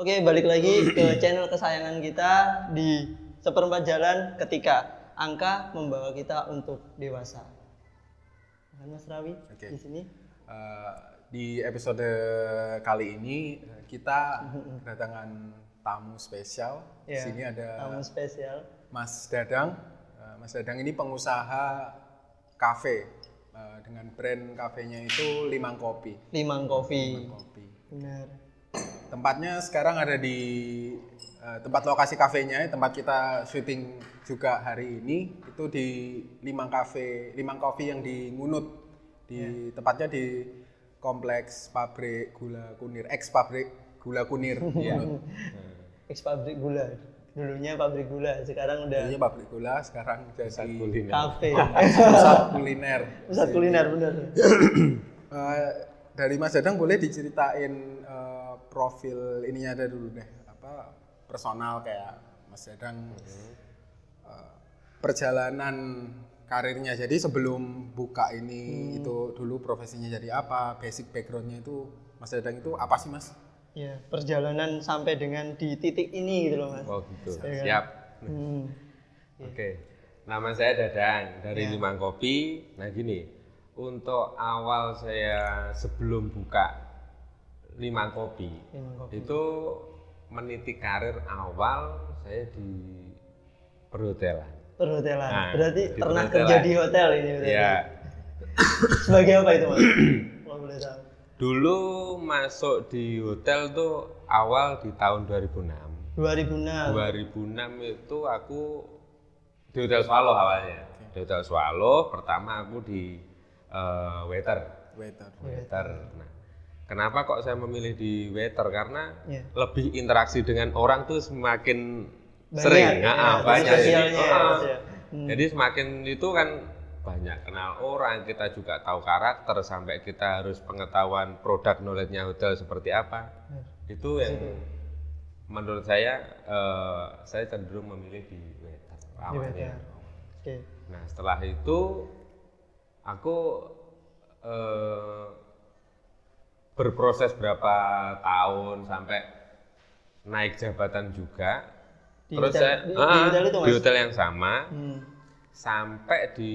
Oke, balik lagi ke channel kesayangan kita di seperempat jalan ketika angka membawa kita untuk dewasa. Kan Mas Rawi Oke. di sini. Eh, di episode kali ini eh, kita kedatangan tamu spesial. Di Ya, sini ada Tamu spesial. Mas Dadang. Eh, Mas Dadang ini pengusaha kafe Eh, dengan brand kafenya itu Limang Kopi. Limang Coffee. Kopi. Benar. Tempatnya sekarang ada di eh, tempat lokasi kafenya, tempat kita syuting juga hari ini itu di Limang Cafe, Limang Coffee yang di Ngunut. Di tempatnya di kompleks pabrik gula kunir, ex pabrik gula kunir. Ngunut. Ex pabrik gula. Dulunya pabrik gula, sekarang udah Dulunya pabrik gula, sekarang jadi kuliner. kafe. pusat kuliner. Pusat kuliner benar. Eh, dari Mas Dadang boleh diceritain profil ininya ada dulu deh, apa personal kayak Mas Dadang eh, perjalanan karirnya. Jadi sebelum buka ini itu dulu profesinya jadi apa, basic backgroundnya itu Mas Dadang itu apa sih Mas? Ya, perjalanan sampai dengan di titik ini gitu loh, Mas. Oh gitu. Iya. Siap. Hmm. Oke. Nama saya Dadang dari Limang Kopi. Nah gini, untuk awal saya sebelum buka Limang Kopi, Limang Coffee. itu meniti karir awal saya di perhotelan. Perhotelan. Nah, Berarti pernah perhotelan. kerja di hotel ini berarti. Ya, Sebagai apa itu, Mas? Kalau boleh tahu. dulu masuk di hotel tuh awal di tahun 2006. 2006. 2006 itu aku di Hotel Swallow awalnya. Di Hotel Swallow pertama aku di eh, waiter. Waiter. Waiter. Nah, kenapa kok saya memilih di waiter? Karena Iya. lebih interaksi dengan orang tuh semakin Banyak, sering. ya, ah, banyak. Jadi, ya, Mas, ya. Hmm. jadi semakin itu kan banyak kenal orang, kita juga tahu karakter sampai kita harus pengetahuan produk knowledge-nya hotel seperti apa. Iya. Itu yang menurut saya eh, saya cenderung memilih di waiter awalnya. Oke. Nah setelah itu aku eh, berproses berapa tahun sampai naik jabatan juga. Di Terus hotel- saya di- di Ah, hotel itu, di Mas? hotel yang sama Hmm. sampai di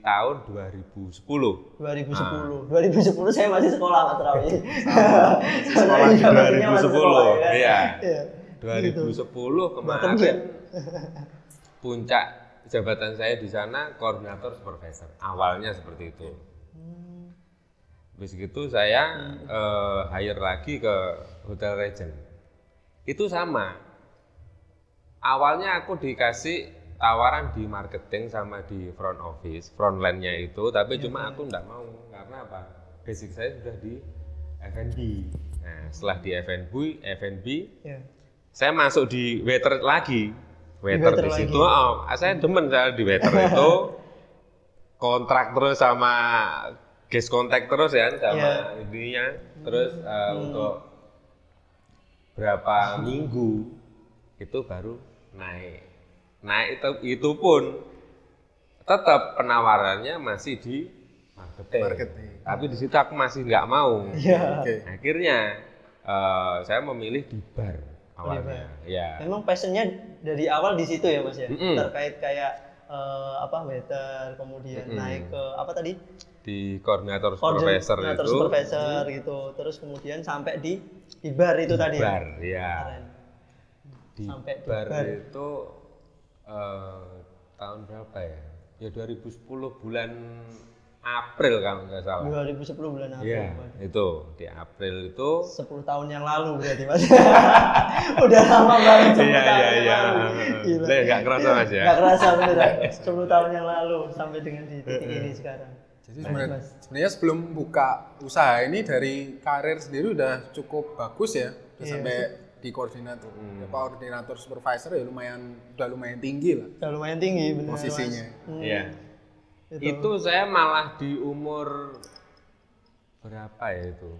tahun 2010. 2010. 2010 saya masih sekolah Mas Rawi. Sekolah di Jabatannya masih 2010. sekolah, ya kan? Iya. Iya. 2010 Bahkan kemarin dia. puncak jabatan saya di sana koordinator supervisor. Awalnya seperti itu. Habis gitu saya eh, hire lagi ke Hotel Regent. Itu sama. Awalnya aku dikasih tawaran di marketing sama di front office, front line-nya itu, tapi cuma aku nggak mau karena apa? Basic saya sudah di F&B. Nah, setelah di F&B, F&B Iya. saya masuk di waiter lagi waiter waiter di, lagi. situ oh, saya demen saya di waiter itu kontrak terus sama guest contact terus ya sama Iya. ininya terus uh, untuk berapa minggu itu baru naik naik itu itu pun tetap penawarannya masih di marketing, Marketing. tapi di situ aku masih nggak mau Iya. Oke. Akhirnya eh, saya memilih di bar awalnya. Ya. Memang passionnya dari awal di situ ya Mas ya. Mm-mm. Terkait kayak eh, apa waiter, kemudian Mm-mm. naik ke apa tadi? Di koordinator supervisor Koordinator itu supervisor gitu. Terus kemudian sampai di di bar itu tadi ya. bar ya. Keren. Di Sampai di bar, bar. itu eh, tahun berapa ya? Ya 2010 bulan April kalau nggak salah. 2010 bulan April. Iya, itu di April itu 10 tahun yang lalu berarti Mas. Udah lama banget 10 Iya tahun iya yang iya. lalu. Saya nggak kerasa Mas ya. Nggak kerasa beneran. 10 tahun yang lalu sampai dengan di titik ini sekarang. Jadi sebenarnya, sebenarnya sebelum buka usaha ini dari karir sendiri udah cukup bagus ya, udah Iya, sampai di koordinator, ya, koordinator supervisor ya lumayan udah lumayan tinggi lah Udah lumayan tinggi bener posisinya. Mas. Hmm, Iya. Itu. Itu saya malah di umur berapa ya itu?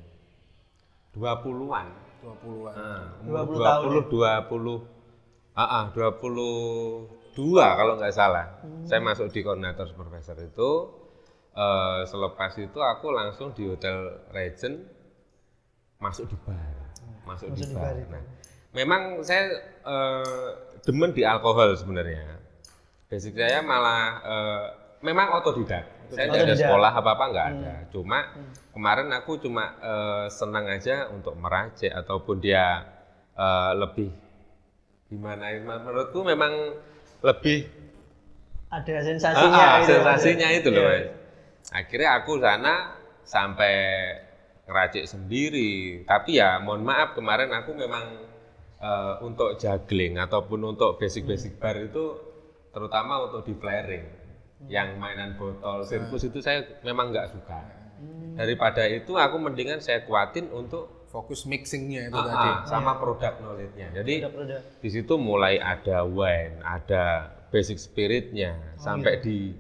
20-an. 20-an. Nah, 20 umur tahun 20 20 ah, ah, 22 kalau nggak salah. Hmm. Saya masuk di koordinator supervisor itu eh, selepas itu aku langsung di Hotel Regent masuk di bar. Masuk, di di bar. bar itu. Nah, memang saya eh, demen di alkohol sebenarnya. Basic saya malah eh, memang otodidak. Saya nggak ada sekolah apa apa nggak ada. Cuma kemarin aku cuma eh, senang aja untuk meracik ataupun dia eh, lebih gimana? ya, Menurutku memang lebih Ada sensasinya. ah, gitu, sensasinya itu loh mas. Akhirnya aku sana sampai ngeracik sendiri. Tapi ya mohon maaf kemarin aku memang eh, untuk juggling ataupun untuk basic-basic bar itu terutama untuk di flaring. Yang mainan botol sirkus itu saya memang nggak suka. Daripada itu aku mendingan saya kuatin untuk Fokus mixingnya itu ah, tadi. ah, sama produk knowledge-nya. Jadi Produk-produk. di situ mulai ada wine, ada basic spiritnya, sampai di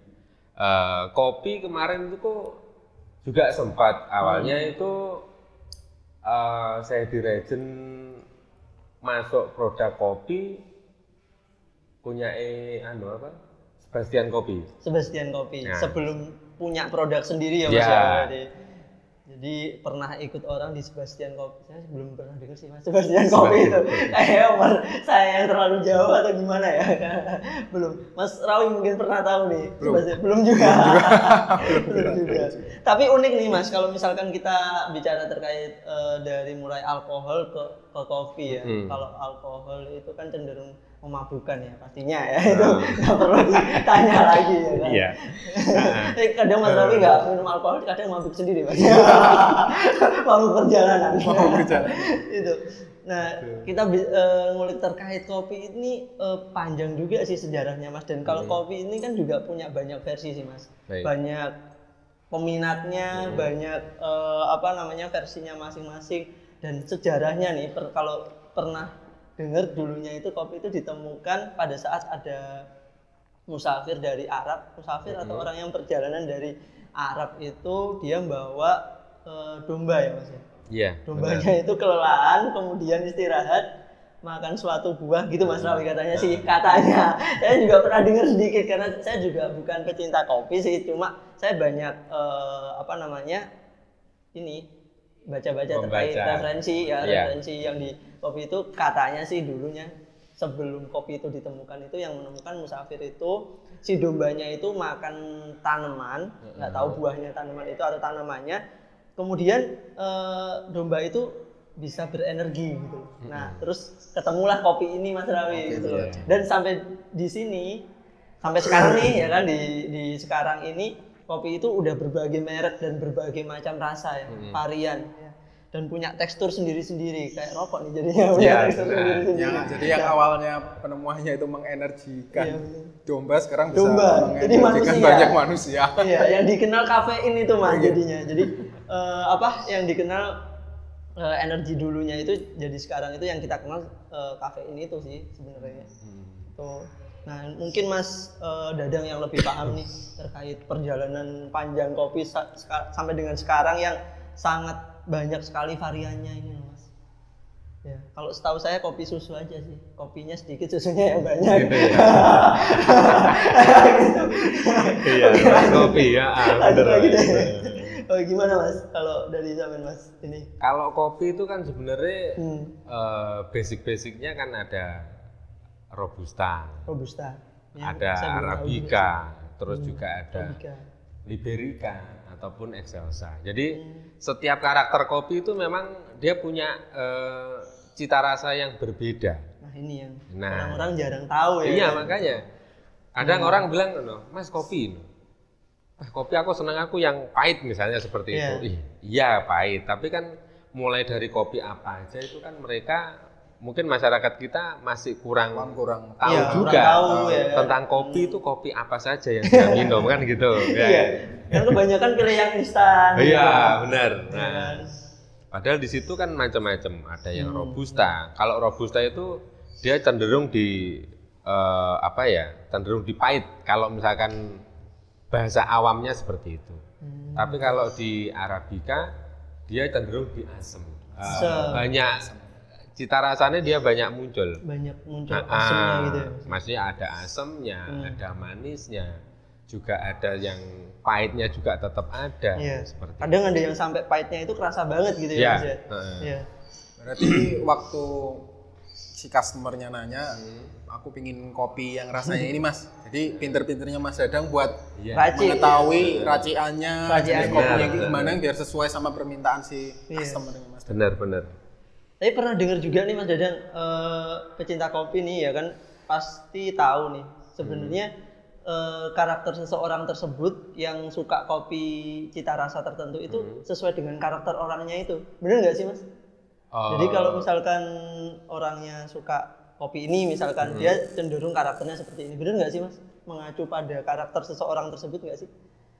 eh, kopi kemarin itu kok juga sempat. Awalnya itu eh, saya di Regen masuk produk kopi punya eh anu apa Sebastian Kopi. Sebastian Kopi. Ya. Sebelum punya produk sendiri ya Mas Ya. ya. Jadi pernah ikut orang di Sebastian Kopi. Saya belum pernah dengar sih Mas Sebastian Kopi itu. Kayak umur saya yang terlalu jauh atau gimana ya? belum. Mas Rawi mungkin pernah tahu nih. Belum. Sebastian- belum juga. belum juga. Tapi unik nih Mas kalau misalkan kita bicara terkait eh, dari mulai alkohol ke ke kopi ya. Hmm. Kalau alkohol itu kan cenderung memabukkan ya pastinya ya itu nggak perlu ditanya lagi ya kan. Iya. Eh, kadang Mas Rawi nggak minum alkohol, kadang mabuk sendiri Mas. mabuk perjalanan. Mabuk perjalanan. itu. Nah, kita eh, ngulik terkait kopi ini eh, panjang juga sih sejarahnya Mas. Dan kalau kopi ini kan juga punya banyak versi sih Mas. Baik. Banyak peminatnya, banyak eh, apa namanya versinya masing-masing dan sejarahnya nih per- kalau pernah dengar dulunya itu kopi itu ditemukan pada saat ada musafir dari Arab, musafir atau orang yang perjalanan dari Arab itu dia membawa eh, domba ya Mas ya. Iya. Dombanya itu kelelahan, kemudian istirahat, makan suatu buah gitu Mas Rawi katanya sih katanya. Saya juga pernah dengar sedikit karena saya juga bukan pecinta kopi sih, cuma saya banyak eh, apa namanya ini baca-baca terkait referensi ya Iya. referensi yang di kopi itu. Katanya sih dulunya sebelum kopi itu ditemukan itu yang menemukan musafir itu si dombanya itu makan tanaman nggak tahu buahnya tanaman itu atau tanamannya. Kemudian eh, domba itu bisa berenergi gitu. Nah terus ketemulah kopi ini mas Rawi gitu loh. dan sampai di sini sampai sekarang nih ya kan di di sekarang ini kopi itu udah berbagai merek dan berbagai macam rasa ya varian. ya. Dan punya tekstur sendiri-sendiri kayak rokok nih jadinya punya Iya, tekstur benar. sendiri-sendiri Yang, jadi yang awalnya penemuannya itu mengenergikan Iya, benar. domba sekarang bisa Domba. Jadi mengenergikan manusia. banyak manusia. iya yang dikenal kafein itu mas jadinya jadi eh, apa yang dikenal eh, energi dulunya itu jadi sekarang itu yang kita kenal eh, kafein itu sih sebenarnya tuh nah mungkin mas eh, dadang yang lebih paham nih terkait perjalanan panjang kopi sa- sampai dengan sekarang yang sangat banyak sekali variannya ini loh, mas ya kalau setahu saya kopi susu aja sih kopinya sedikit susunya yang banyak Gitu ya. Iya, kopi ya. ah, Lanjut bener, lagi deh. Oh, gimana mas? Kalau dari zaman mas ini? Kalau kopi itu kan sebenarnya Hmm, eh, basic-basicnya kan ada robusta, robusta. Yang ada arabica, terus Hmm, juga ada juga. liberica ataupun excelsa. Jadi Hmm. setiap karakter kopi itu memang dia punya eh, cita rasa yang berbeda. Nah ini yang Nah. orang-orang jarang tahu ya. Iya kan? makanya. Kadang orang bilang, "No, Mas kopi, no. Ah, kopi aku senang aku yang pahit misalnya seperti Iya. itu. Ih, iya pahit, tapi kan mulai dari kopi apa aja itu kan mereka mungkin masyarakat kita masih kurang Kurang kurang tahu Iya, juga kurang tahu ya. tentang kopi itu kopi apa saja yang dia minum kan gitu. Ya. Iya. Kan kebanyakan pilih yang instan. Iya, benar. Iya Nah, kan? Padahal di situ kan macam-macam. Ada Hmm. yang robusta. Kalau robusta itu dia cenderung di eh, apa ya? Cenderung di pahit. Kalau misalkan bahasa awamnya seperti itu. Hmm. Tapi kalau di arabica dia cenderung di asam. Asam. banyak cita rasanya dia banyak muncul. Banyak muncul Nah, asemnya ah, gitu ya. Maksudnya ada asamnya, Hmm. ada manisnya, juga ada yang pahitnya juga tetap ada. Iya. Seperti Kadang ada yang sampai pahitnya itu kerasa banget gitu ya. Iya. Mas, ya? heeh. Iya. Berarti waktu si customernya nanya, aku pingin kopi yang rasanya ini mas. Jadi pinter-pinternya Mas Dadang buat. Raci. mengetahui raciannya, Raciannya. jenis kopinya Benar, gimana biar sesuai sama permintaan si Iya. customernya Mas. Dadang. Benar, benar. Tapi pernah dengar juga nih Mas Dadang, eh, pecinta kopi nih ya kan pasti tahu nih sebenarnya eh, karakter seseorang tersebut yang suka kopi cita rasa tertentu itu sesuai dengan karakter orangnya itu. Bener nggak sih Mas? Oh, Jadi kalau misalkan orangnya suka kopi ini misalkan dia cenderung karakternya seperti ini. Bener nggak sih Mas? Mengacu pada karakter seseorang tersebut nggak sih?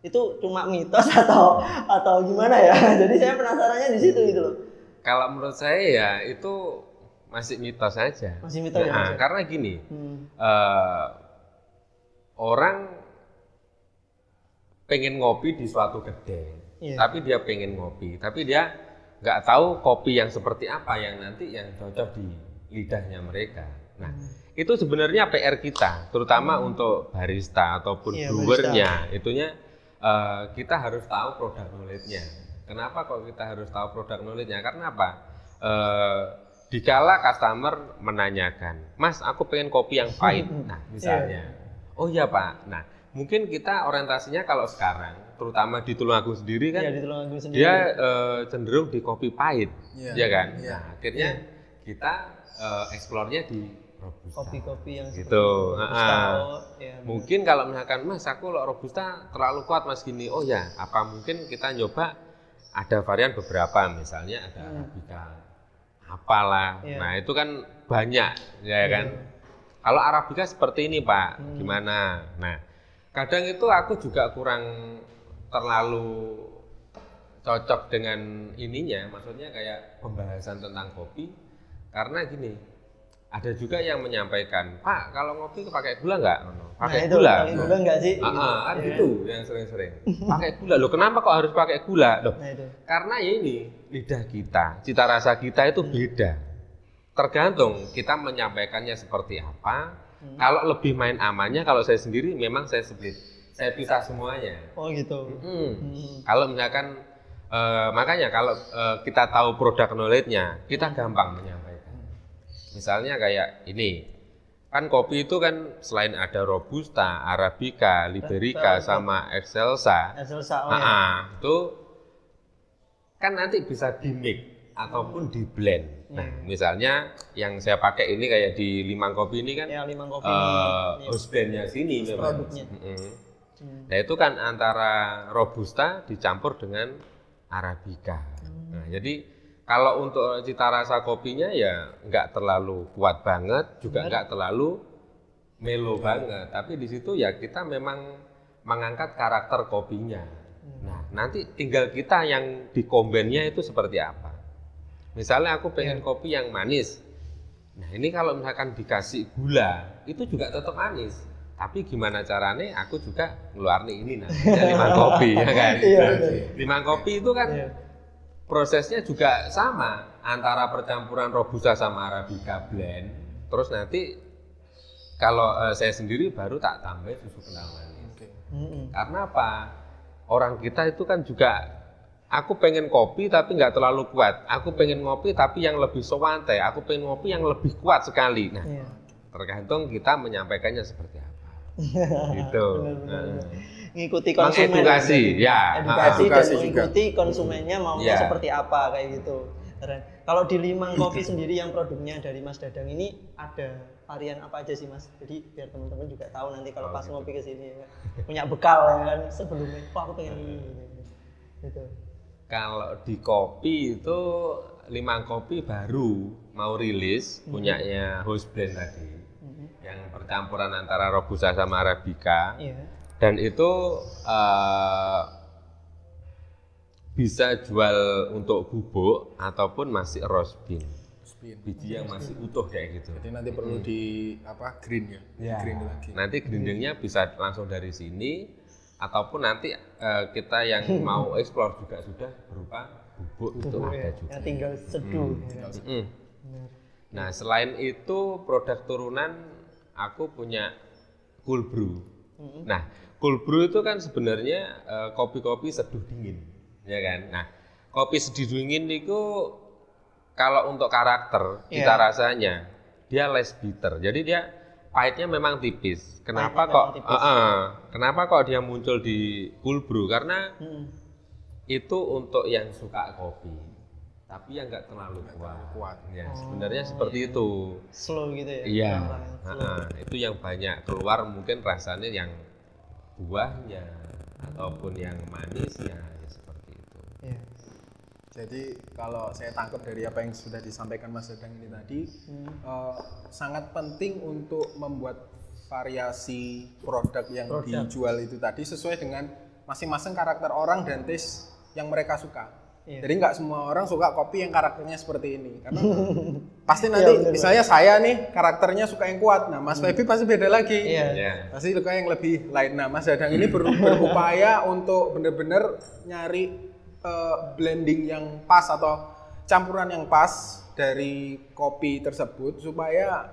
Itu cuma mitos atau atau gimana ya? Jadi saya penasarannya di situ gitu loh. Kalau menurut saya ya itu masih mitos saja. Masih mitos ya, Nah, ya? karena gini, Hmm. eh, orang pengen ngopi di suatu kedai, Iya. tapi dia pengen ngopi, tapi dia nggak tahu kopi yang seperti apa yang nanti yang cocok di lidahnya mereka. Nah, Hmm. itu sebenarnya PR kita, terutama untuk barista ataupun Iya, brewernya, itunya eh, kita harus tahu produk knowledge-nya. Kenapa kok kita harus tahu produk knowledge-nya? Karena apa? Eh, dikala customer menanyakan, Mas, aku pengen kopi yang pahit. Nah, misalnya, oh iya Pak. Nah, mungkin kita orientasinya kalau sekarang, terutama di Tulungagung sendiri kan, Iya di Tulungagung sendiri. dia eh, cenderung di kopi pahit, Iya. ya kan? Iya. Nah, akhirnya kita eh, eksplornya di robusta. kopi-kopi yang Gitu. Robusta, oh, ya, Mungkin kalau misalkan Mas aku lo robusta terlalu kuat Mas gini. Oh ya, apa mungkin kita nyoba ada varian beberapa misalnya ada arabica apalah. Hmm. Iya. Nah, itu kan banyak ya kan. Kalau arabica seperti ini, Pak. Hmm. Gimana? Nah, kadang itu aku juga kurang terlalu cocok dengan ininya, maksudnya kayak pembahasan tentang kopi karena gini, ada juga yang menyampaikan, Pak, kalau ngopi itu pakai gula nggak? Pakai nah, itu, gula. pakai gula enggak sih? Ah, ah, gitu yang sering-sering. Pakai gula. Loh, kenapa kok harus pakai gula? Loh, Nah itu. karena ya ini lidah kita, cita rasa kita itu beda. Tergantung kita menyampaikannya seperti apa. Hmm. Kalau lebih main amannya, kalau saya sendiri memang saya split, saya pisah semuanya. Oh gitu. Hmm. Hmm. Kalau misalkan eh, makanya kalau eh, kita tahu produk knowledge-nya, kita gampang menyampaikan. Misalnya kayak ini, kan kopi itu kan selain ada robusta, arabica, liberica, Velvet. sama excelsa, Excelsa, oh nah, ya. ah, itu kan nanti bisa di mix ataupun di blend. Nah, Iya. misalnya yang saya pakai ini kayak di limang kopi ini kan Ya limang kopi eh ini. house blendnya sini memang. produknya. Mm-mm. Hmm. Nah itu kan antara robusta dicampur dengan arabica. Hmm. Nah jadi kalau untuk cita rasa kopinya ya nggak terlalu kuat banget, juga nggak terlalu melo banget. Tapi di situ ya kita memang mengangkat karakter kopinya. Hmm. Nah nanti tinggal kita yang di kombennya itu seperti apa. Misalnya aku pengen kopi yang manis. Nah ini kalau misalkan dikasih gula itu juga tetap manis. Tapi gimana caranya aku juga ngeluarin ini namanya limang kopi ya kan. Iya, limang kopi itu kan Iya. Prosesnya juga sama antara percampuran robusta sama arabica blend. Terus nanti kalau eh, saya sendiri baru tak tambah susu kental manis. Oke. Mm-mm. Karena apa? Orang kita itu kan juga aku pengen kopi tapi nggak terlalu kuat. Aku pengen ngopi tapi yang lebih sewante. Aku pengen ngopi yang lebih kuat sekali. Nah, Iya. tergantung kita menyampaikannya seperti apa. gitu. Nah. Ngikuti konsumen. Mengedukasi, ya. Edukasi dan Edukasi juga. mengikuti konsumennya maunya Iya. seperti apa kayak gitu. Keren. Kalau di Limang Kopi sendiri yang produknya dari Mas Dadang ini ada varian apa aja sih Mas? Jadi biar teman-teman juga tahu nanti kalau Oh, pas gitu. ngopi ke sini ya. punya bekal ya kan sebelumnya. Wah aku pengen ini. gitu. Gitu. Kalau di kopi itu limang kopi baru mau rilis punyanya host blend tadi Mhm. yang percampuran antara robusta sama arabica Iya. Dan itu eh, bisa jual untuk bubuk ataupun masih roast bean Spin. biji yang masih utuh kayak gitu Jadi nanti perlu di apa green ya? Ya. Green lagi. nanti grindingnya bisa langsung dari sini ataupun nanti eh, kita yang mau explore juga sudah berupa bubuk itu Tuh, ada ya. juga Yang tinggal seduh. Hmm. ya. Mm. Benar. Nah, selain itu produk turunan aku punya cool brew. Mm-mm. Nah, cool brew itu kan sebenarnya eh, kopi-kopi seduh dingin, ya kan? Nah, kopi seduh dingin itu kalau untuk karakter, cita Iya. rasanya dia less bitter. Jadi dia pahitnya memang tipis. Kenapa Pahitnya kok? tipis. Ah, ah. kenapa kok dia muncul di cold brew? Karena Hmm. itu untuk yang suka kopi, tapi yang nggak terlalu kuat. kuat. Ya, Oh, sebenarnya seperti itu. Slow gitu ya. Iya, orang-orang yang slow. Ah, ah. itu yang banyak keluar mungkin rasanya yang buahnya ataupun yang manisnya ya seperti itu. Iya. Jadi kalau saya tangkap dari apa yang sudah disampaikan Mas Dadang ini tadi, Hmm. eh, sangat penting untuk membuat variasi produk yang Produk. dijual itu tadi sesuai dengan masing-masing karakter orang dan taste yang mereka suka. Iya. Jadi nggak semua orang suka kopi yang karakternya seperti ini, karena pasti nanti Iya, bener, misalnya saya nih karakternya suka yang kuat, nah Mas Feby pasti beda lagi. Iya. Ya. Pasti suka yang lebih lain. Nah, Mas Dadang ini ber- berupaya untuk benar-benar nyari eh, blending yang pas atau campuran yang pas dari kopi tersebut supaya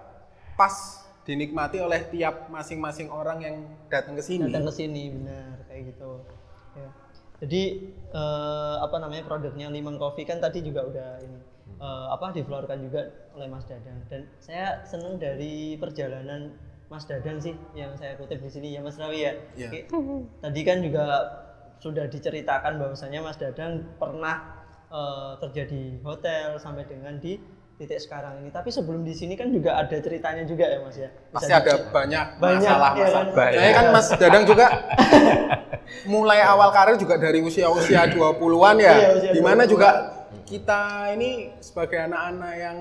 pas dinikmati oleh tiap masing-masing orang yang datang ke sini. datang ke sini benar kayak gitu. Jadi eh, apa namanya produknya Limang Coffee kan tadi juga udah ini eh, apa diflorkan juga oleh Mas Dadang dan saya seneng dari perjalanan Mas Dadang sih yang saya kutip di sini ya Mas Rawi ya Iya. Oke. tadi kan juga sudah diceritakan bahwasanya Mas Dadang pernah eh, kerja di hotel sampai dengan di titik sekarang ini tapi sebelum di sini kan juga ada ceritanya juga ya Mas ya Bisa Pasti ada di- banyak, Banyak, masalah iya masalah. kan? Banyak. Saya kan Mas Dadang juga mulai awal karir juga dari usia-usia 20-an ya. Iya, usia Di mana 20-an. juga kita ini sebagai anak-anak yang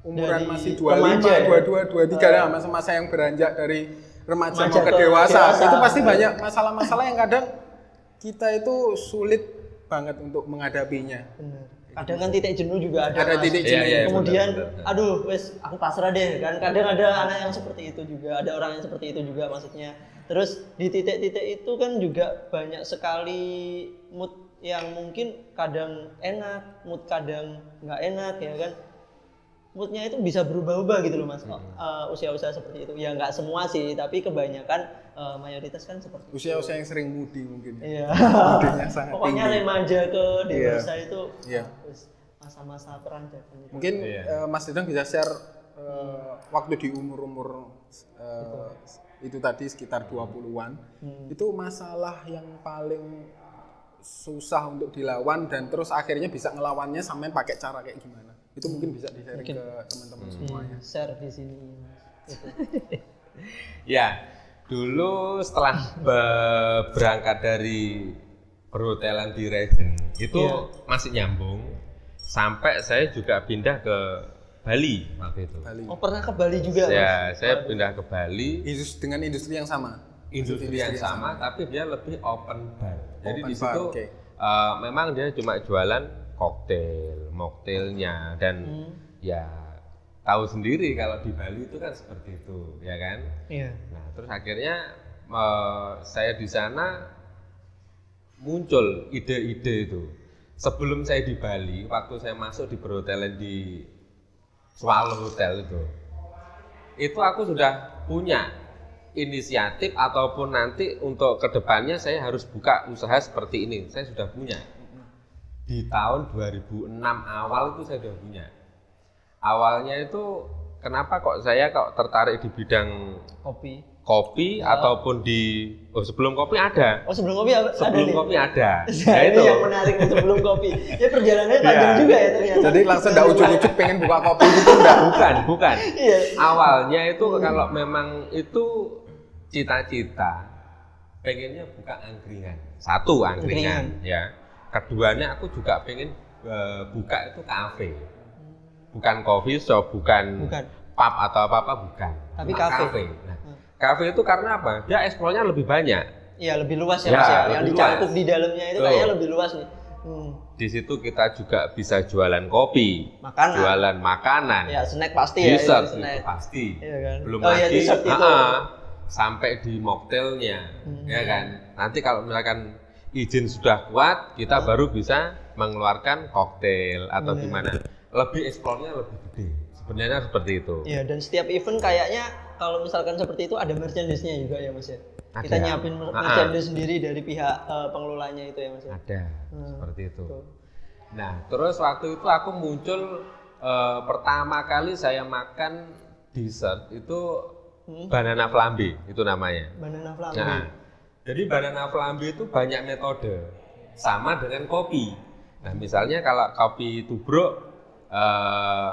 umuran Dari masih 25, remaja ya? 22, 23 nah, masa-masa yang beranjak dari remaja Remaja mau ke dewasa. dewasa. Itu pasti banyak masalah-masalah yang kadang kita itu sulit banget untuk menghadapinya. Bener. Kadang kan titik jenuh juga ada. Ada Mas. titik Iya, jenuh. iya, Kemudian, benar, benar. aduh, wes aku pasrah deh kan. Kadang ada anak yang seperti itu juga, ada orang yang seperti itu juga maksudnya. Terus di titik-titik itu kan juga banyak sekali mood yang mungkin kadang enak, mood kadang nggak enak ya kan. Moodnya itu bisa berubah-ubah gitu loh mas. Hmm. Eh, usia-usia seperti itu. Ya nggak semua sih, tapi kebanyakan eh, mayoritas kan seperti itu. Usia-usia yang sering mudi mungkin. Iya. Mudenya sangat Pokoknya tinggi. remaja ke dewasa itu Iya. wis masa-masa perancakan itu. Mungkin Iya. eh, Mas Dedang bisa share eh, waktu di umur-umur itu tadi sekitar 20-an. Itu masalah yang paling susah untuk dilawan dan terus akhirnya bisa ngelawannya sampai pakai cara kayak gimana. Itu mungkin bisa di-sharing ke teman-teman semuanya. Iya, share di sini. Mas. Gitu. Ya, dulu setelah be- berangkat dari perhotelan di Regen itu Iya. masih nyambung sampai saya juga pindah ke Bali waktu itu. Bali. Oh pernah ke Bali juga? Mas? Ya, saya pindah ke Bali, Indus- dengan industri yang sama. industri yang sama tapi dia lebih open bar. Jadi Open di bar, situ oke. eh, memang dia cuma jualan koktail, mocktailnya dan Hmm. ya tahu sendiri kalau di Bali itu kan seperti itu, ya kan? Iya. Nah, terus akhirnya saya di sana muncul ide-ide itu. Sebelum saya di Bali, waktu saya masuk di perhotelan di Swallow Hotel itu, itu aku sudah punya inisiatif ataupun nanti untuk ke depannya saya harus buka usaha seperti ini. Saya sudah punya. Di tahun 2006 awal itu saya sudah punya. Awalnya itu kenapa kok saya kok tertarik di bidang Kopi. kopi ataupun di oh sebelum kopi ada Oh sebelum kopi ada sebelum nih? kopi ada Nah, nah ini itu yang menarik sebelum kopi. Ya perjalanannya panjang Iya. juga ya ternyata. Jadi langsung enggak ujuk-ujuk pengen buka kopi gitu enggak. bukan bukan Iya. awalnya itu kalau memang itu cita-cita pengennya buka angkringan satu angkringan ya keduanya aku juga pengen eh, buka itu kafe bukan coffee shop bukan, Bukan. pub atau apa apa bukan Tapi Cuma kafe. Nah, kafe itu karena apa dia eksplornya lebih banyak Iya lebih luas ya, Ya, Mas ya. Yang luas. di dalamnya itu kayaknya lebih luas nih. Hmm. di situ kita juga bisa jualan kopi Makanan. jualan makanan Ya snack pasti ya. dessert itu itu snack. pasti Iya kan? belum Oh iya, lagi itu. ah-ah, sampai di mocktailnya Hmm. ya kan nanti kalau misalkan izin sudah kuat kita baru bisa mengeluarkan koktail atau Bener. gimana lebih eksplornya lebih gede sebenarnya seperti itu Iya dan setiap event kayaknya kalau misalkan seperti itu ada merchandise-nya juga ya Mas ya. Kita Ada. nyiapin Ah, ah. merchandise sendiri dari pihak eh, pengelolanya itu ya Mas ya. ada Hmm. seperti itu Tuh. nah terus waktu itu aku muncul eh, pertama kali saya makan dessert itu Hmm. banana flambe itu namanya. Banana flambe. Nah, jadi banana flambe itu banyak metode, sama dengan kopi. Nah, misalnya kalau kopi tubruk, eh,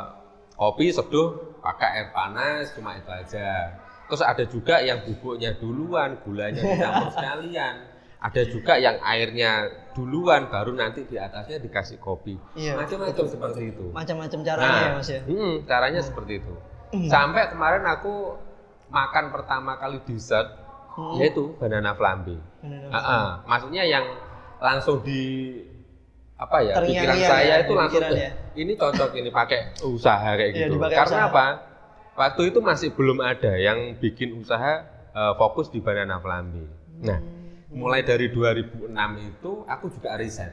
kopi seduh pakai air panas, cuma itu aja. Terus ada juga yang bubuknya duluan, gulanya dicampur sekalian. Ada juga yang airnya duluan, baru nanti di atasnya dikasih kopi. Iya, Macam-macam seperti itu. Macam-macam caranya ya Mas ya. hmm, caranya seperti itu. Sampai kemarin aku makan pertama kali dessert, Hmm. yaitu banana flambe. Banana Ah, ah. maksudnya yang langsung di apa ya pikiran ya, saya di itu langsung pikiran "Eh, ya." ini cocok ini pakai usaha kayak Iya, gitu. Karena usaha. apa? Waktu itu masih belum ada yang bikin usaha eh, fokus di banana flambe. Nah, Hmm. mulai dari 2006 itu aku juga riset.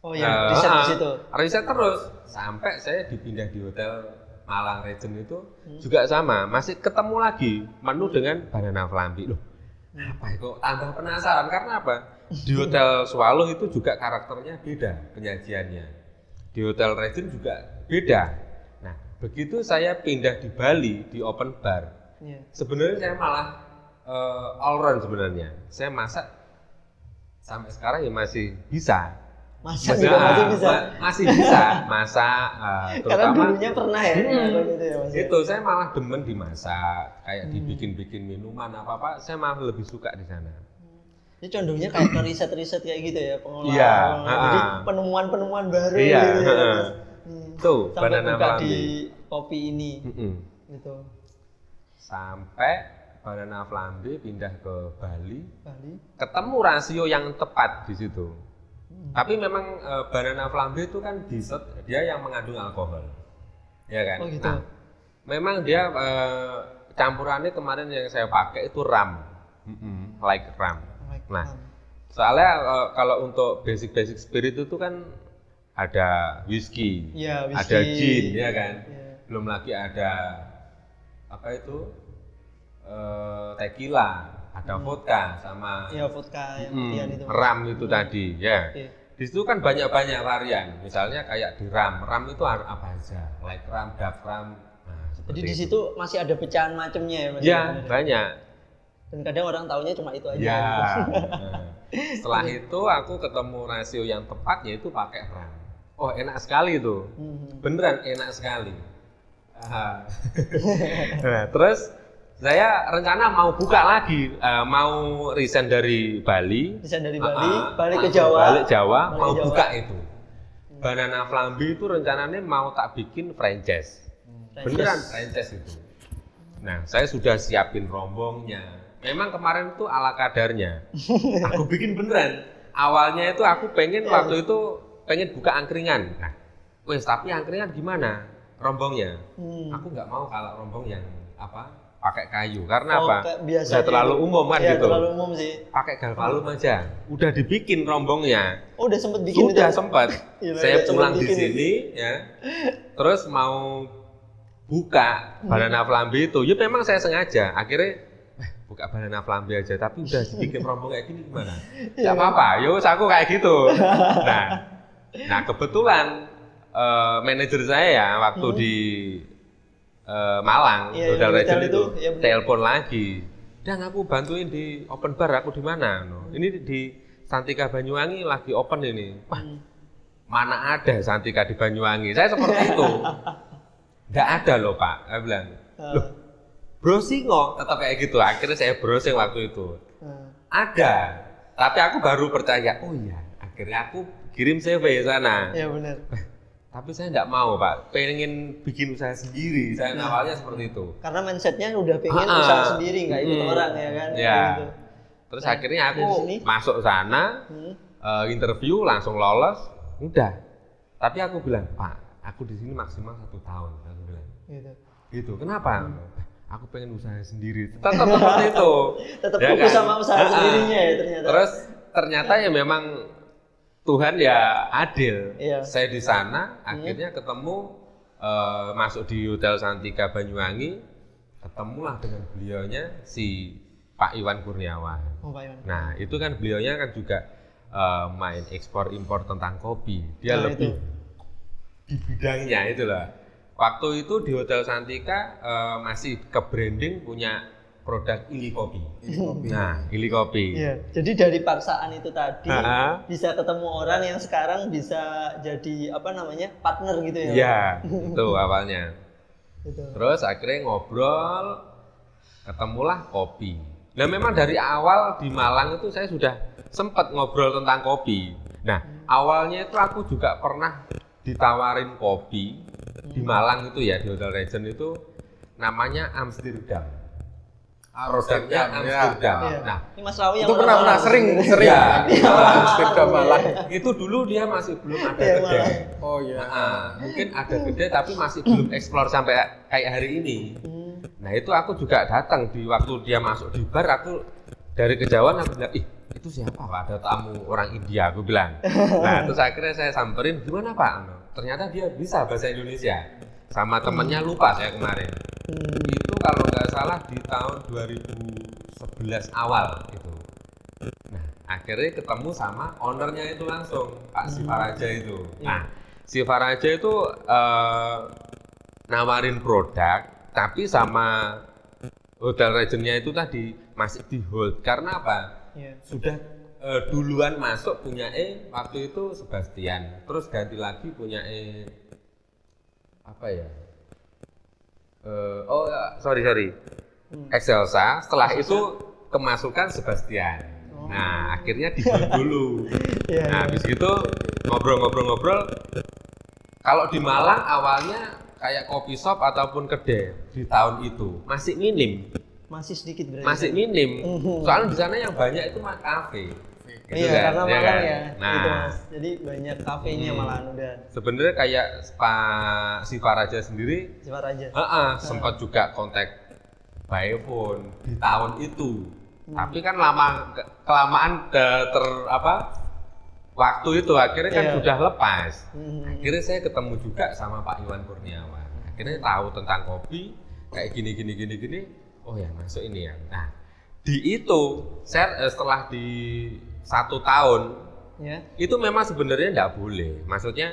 Oh ya, Eh, riset di ah, situ. Riset terus sampai saya dipindah di hotel Malang Regent itu Hmm. juga sama, masih ketemu lagi menu dengan banana flambe. Loh, Apa itu? Tambah penasaran karena apa? Di hotel Swallow itu juga karakternya beda penyajiannya. Di hotel Regent juga beda. Nah, begitu saya pindah di Bali di open bar, Iya. sebenarnya saya malah eh, all round sebenarnya. Saya masak sampai sekarang ya masih bisa. Masa juga masih bisa. ma- masih bisa masak eh, Karena terutama dulunya pernah ya Hmm. ngelakuin itu ya itu saya malah demen dimasak kayak Hmm. dibikin-bikin minuman apa apa saya malah lebih suka di sana Ini condongnya kayak ke riset-riset kayak gitu ya pengolahan. Iya, Jadi ha-ha. penemuan-penemuan baru Iya, gitu ya. Mas. Hmm. tuh Sampai banana buka di kopi ini Mm-mm. gitu. sampai banana flambe pindah ke Bali Bali. ketemu rasio yang tepat di situ. Tapi memang eh, banana flambe itu kan dessert dia yang mengandung alkohol ya kan Oh, gitu. nah memang dia eh, campurannya kemarin yang saya pakai itu ram Mm-mm, like ram Like, Nah, um, soalnya eh, kalau untuk basic-basic spirit itu kan ada whisky, Iya, whisky. ada gin, ya kan. Iya. Belum lagi ada apa itu eh, tequila, ada vodka sama Iya vodka yang mm, pilihan itu. ram itu tadi, ya. Oke. Di situ kan banyak-banyak varian. Misalnya kayak di ram, ram itu ada apa aja, light ram, dark ram. Nah, Jadi di itu. situ masih ada pecahan macamnya ya Mas. Ya, Bener. banyak. Dan kadang orang taunya cuma itu aja. Ya. Nah, Setelah itu aku ketemu rasio yang tepat yaitu pakai ram. Oh enak sekali tuh, Hmm. beneran enak sekali. Ah. nah, terus saya rencana mau buka lagi, eh, mau resign dari Bali, Bisa dari Bali, ah, balik ke Jawa. balik Jawa, Balik mau Jawa. buka itu. Banana flambe itu rencananya mau tak bikin franchise. Franchise. Beneran franchise itu. Nah, saya sudah siapin rombongnya. Memang kemarin itu ala kadarnya. Aku bikin beneran. Awalnya itu aku pengen waktu itu pengen buka angkringan. Nah, wes tapi angkringan gimana? Rombongnya. Hmm. Aku nggak mau kalau rombong yang apa? Pakai kayu. Karena Oh, apa? biasa Udah terlalu gitu. umum kan Iya, gitu. terlalu umum sih. Pakai galvalum aja. Udah dibikin rombongnya. Oh, udah sempet bikin Sudah itu. sempat. Saya udah pulang di sini ya. Terus mau buka banana flambe itu. Ya memang saya sengaja. Akhirnya "Eh, buka banana flambe aja tapi udah dibikin rombong kayak gini gimana? Iya, Gak apa-apa. Yo aku kayak gitu. Nah, nah kebetulan eh, manajer saya ya waktu di eh, Malang, Hmm. Iya, Hotel hotel itu, itu, benar. telepon lagi. Dan aku bantuin di open bar aku di mana? No. Ini di Santika Banyuwangi lagi open ini. Wah, Hmm. mana ada Santika di Banyuwangi? Saya seperti itu. Nggak ada loh Pak. Saya bilang, Ah, loh browsing kok tetap kayak gitu. Akhirnya saya browsing waktu itu. ah. Ada. Tapi aku baru percaya, oh iya. Akhirnya aku kirim CV sana. Iya benar. Tapi saya nggak mau Pak. Pengen bikin usaha sendiri. Saya Nah. awalnya seperti itu. Karena mindsetnya udah pengen Ah, ah. usaha sendiri, nggak ikut Hmm. orang ya kan. Iya. Gitu. Terus Nah, akhirnya aku masuk sana, Hmm. eh, interview langsung lolos, udah. Tapi aku bilang, Pak, aku di sini maksimal satu tahun. Aku bilang, Gitu. gitu. Kenapa? Aku pengen usaha sendiri. Tetap seperti itu. Tetap Ya fokus kan? sama usaha Ah, ah. sendirinya ya ternyata. Terus ternyata ya memang Tuhan ya adil. Iya. Saya di sana akhirnya ketemu eh, masuk di Hotel Santika Banyuwangi, ketemulah dengan beliaunya si Pak Iwan Kurniawan. Oh, Pak Iwan. Nah, itu kan beliaunya kan juga eh, main ekspor impor tentang kopi. Dia Nah, lebih itu. di bidangnya itu lah. Waktu itu di Hotel Santika eh, masih ke branding punya produk Ili Kopi. Nah, Ili Kopi. Iya. Jadi dari paksaan itu tadi Ha-ha. bisa ketemu orang yang sekarang bisa jadi apa namanya partner gitu ya. Iya, itu awalnya. Gitu. Terus akhirnya ngobrol, ketemulah kopi. Nah memang dari awal di Malang itu saya sudah sempat ngobrol tentang kopi. Nah awalnya itu aku juga pernah ditawarin kopi di Malang itu ya di Hotel Regent itu namanya Amsterdam. Produknya Amsterdam, ya. Amsterdam. Iya. Nah Ini Mas Rawi yang Itu pernah pernah sering sering. Iya. Amsterdam malah. itu dulu dia masih belum ada Iya, kedai. Malang. Oh iya. Nah, mungkin ada kedai tapi masih belum eksplor sampai kayak hari ini. Hmm. Nah itu aku juga datang di waktu dia masuk di bar aku dari kejauhan aku bilang ih itu siapa pak ada tamu orang India aku bilang. Nah terus akhirnya saya samperin gimana pak? Ternyata dia bisa bahasa Indonesia sama temennya lupa saya kemarin. Hmm. Itu kalau nggak salah di tahun 2011 awal itu. Nah akhirnya ketemu sama ownernya itu langsung Pak Sifaraja itu. Nah Sifaraja itu eh, nawarin produk tapi sama hotel regennya itu tadi masih di hold karena apa Iya. sudah eh, duluan masuk punya E waktu itu Sebastian terus ganti lagi punya E apa ya Eh, oh ya, sorry sorry Hmm. Excelsa setelah itu kemasukan Sebastian nah akhirnya di dulu Iya, nah habis itu ngobrol-ngobrol-ngobrol kalau di Malang awalnya kayak kopi shop ataupun kedai di tahun itu masih minim, Masih sedikit berarti. masih minim. Mhm. Soalnya di sana yang banyak itu kafe. Gitu iya, kan, karena ya kan? ya. Nah, Gitu, Mas. Jadi banyak kafenya Hmm. malahan udah. sebenarnya kayak Pak Sifaraja sendiri, Cepat aja. heeh, sempat juga kontak by phone di tahun itu. Hmm. Tapi kan lama ke- kelamaan ke- ter apa waktu itu akhirnya kan Iya. sudah lepas. Hmm. akhirnya saya ketemu juga sama Pak Iwan Kurniawan akhirnya tahu tentang kopi kayak gini gini gini gini oh ya masuk ini ya nah di itu saya eh, setelah di satu tahun Ya. itu memang sebenarnya tidak boleh maksudnya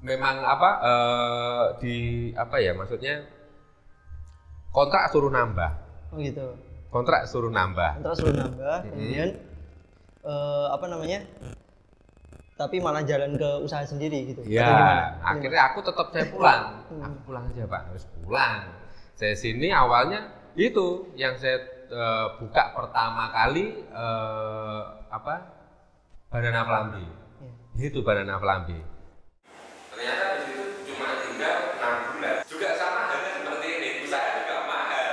memang apa eh, di apa ya maksudnya kontrak suruh nambah Oh gitu. kontrak suruh nambah Terus suruh nambah, kemudian eh, apa namanya? Tapi malah jalan ke usaha sendiri gitu. Ya, gimana? akhirnya aku tetap saya pulang. Hmm. Aku pulang aja pak, harus pulang. Saya sini awalnya itu yang saya uh, buka pertama kali uh, apa? Banana pelambi. Ya. Itu Banana pelambi. Ternyata